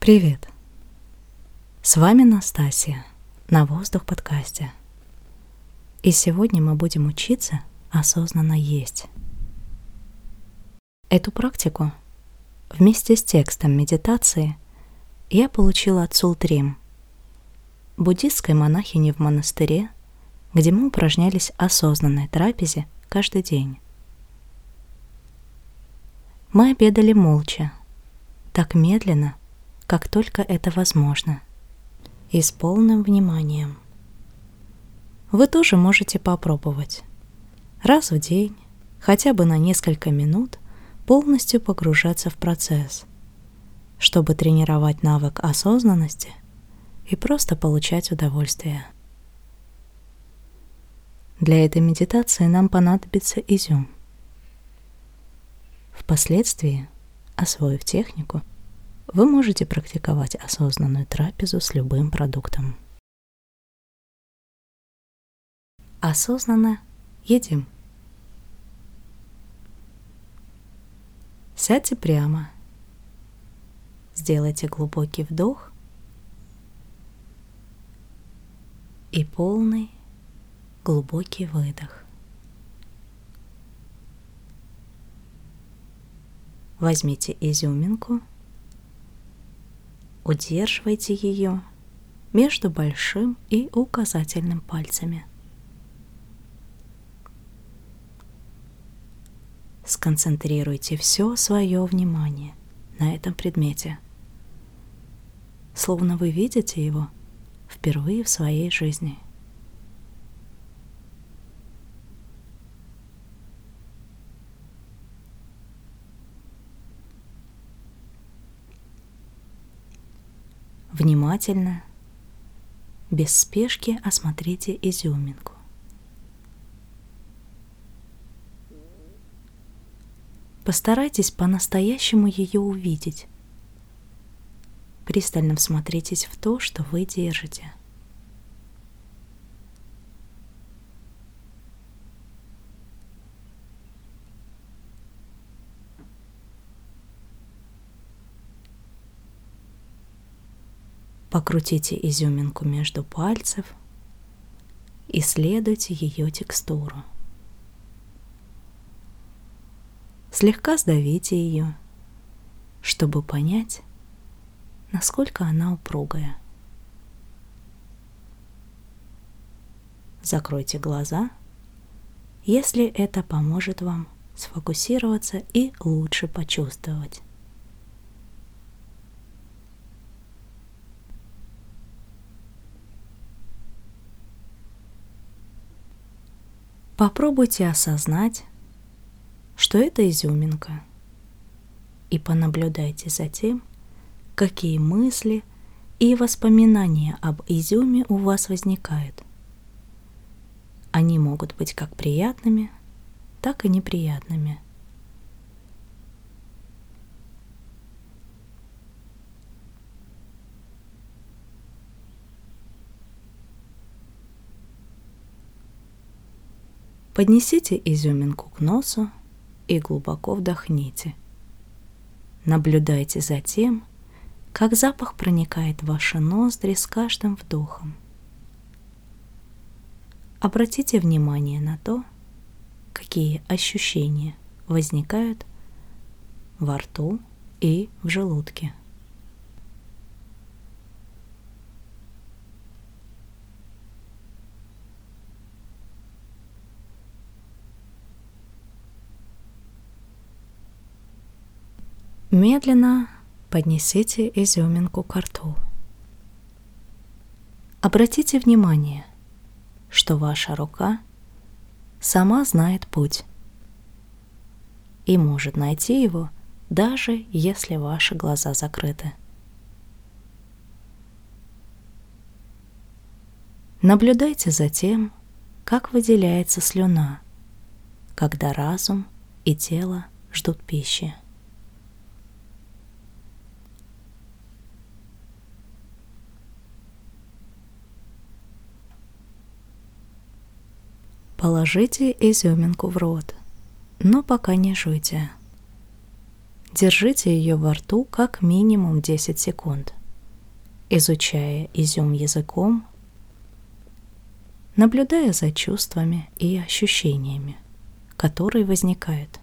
Привет! С вами Настасья на Воздух подкасте. И сегодня мы будем учиться осознанно есть. Эту практику вместе с текстом медитации я получила от Султрим, буддистской монахини в монастыре, где мы упражнялись осознанной трапезе каждый день. Мы обедали молча, так медленно, как только это возможно, и с полным вниманием. Вы тоже можете попробовать. Раз в день, хотя бы на несколько минут, полностью погружаться в процесс, чтобы тренировать навык осознанности и просто получать удовольствие. Для этой медитации нам понадобится изюм – Впоследствии, освоив технику, вы можете практиковать осознанную трапезу с любым продуктом. Осознанно едим. Сядьте прямо. Сделайте глубокий вдох и полный глубокий выдох. Возьмите изюминку, удерживайте ее между большим и указательным пальцами. Сконцентрируйте все свое внимание на этом предмете, словно вы видите его впервые в своей жизни – Внимательно, без спешки осмотрите изюминку. Постарайтесь по-настоящему ее увидеть. Пристально всмотритесь в то, что вы держите – Покрутите изюминку между пальцев, исследуйте ее текстуру. Слегка сдавите ее, чтобы понять, насколько она упругая. Закройте глаза, если это поможет вам сфокусироваться и лучше почувствовать. Попробуйте осознать, что это изюминка, и понаблюдайте за тем, какие мысли и воспоминания об изюме у вас возникают. Они могут быть как приятными, так и неприятными – Поднесите изюминку к носу и глубоко вдохните. Наблюдайте за тем, как запах проникает в ваши ноздри с каждым вдохом. Обратите внимание на то, какие ощущения возникают во рту и в желудке. Медленно поднесите изюминку к рту. Обратите внимание, что ваша рука сама знает путь и может найти его, даже если ваши глаза закрыты. Наблюдайте за тем, как выделяется слюна, когда разум и тело ждут пищи. Положите изюминку в рот, но пока не жуйте. Держите ее во рту как минимум 10 секунд, изучая изюм языком, наблюдая за чувствами и ощущениями, которые возникают.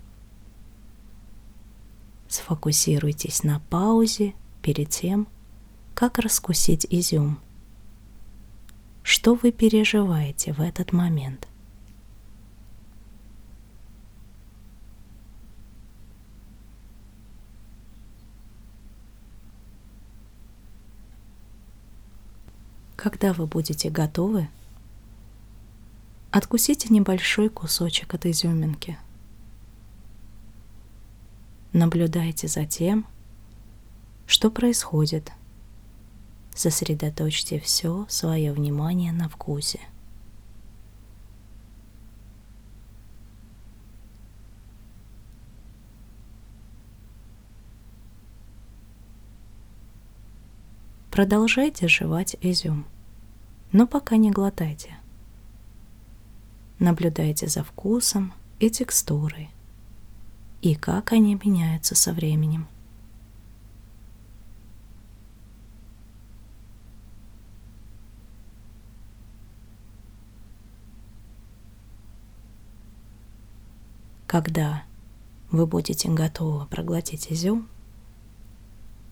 Сфокусируйтесь на паузе перед тем, как раскусить изюм. Что вы переживаете в этот момент – Когда вы будете готовы, откусите небольшой кусочек от изюминки. Наблюдайте за тем, что происходит. Сосредоточьте все свое внимание на вкусе. Продолжайте жевать изюм, но пока не глотайте. Наблюдайте за вкусом и текстурой и как они меняются со временем. Когда вы будете готовы проглотить изюм,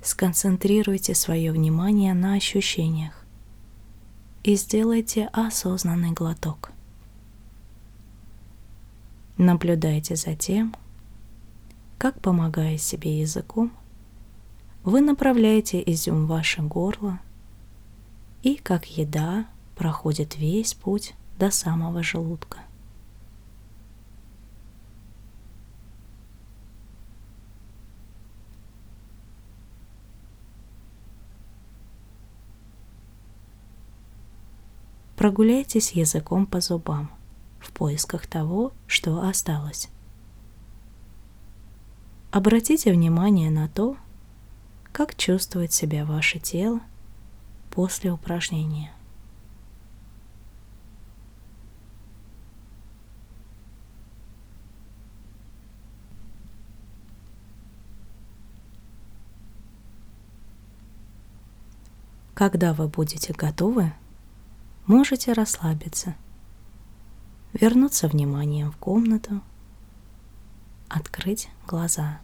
сконцентрируйте свое внимание на ощущениях и сделайте осознанный глоток. Наблюдайте за тем, как, помогая себе языком, вы направляете изюм в ваше горло и как еда проходит весь путь до самого желудка. Прогуляйтесь языком по зубам в поисках того, что осталось. Обратите внимание на то, как чувствует себя ваше тело после упражнения. Когда вы будете готовы, можете расслабиться, вернуться вниманием в комнату, открыть глаза.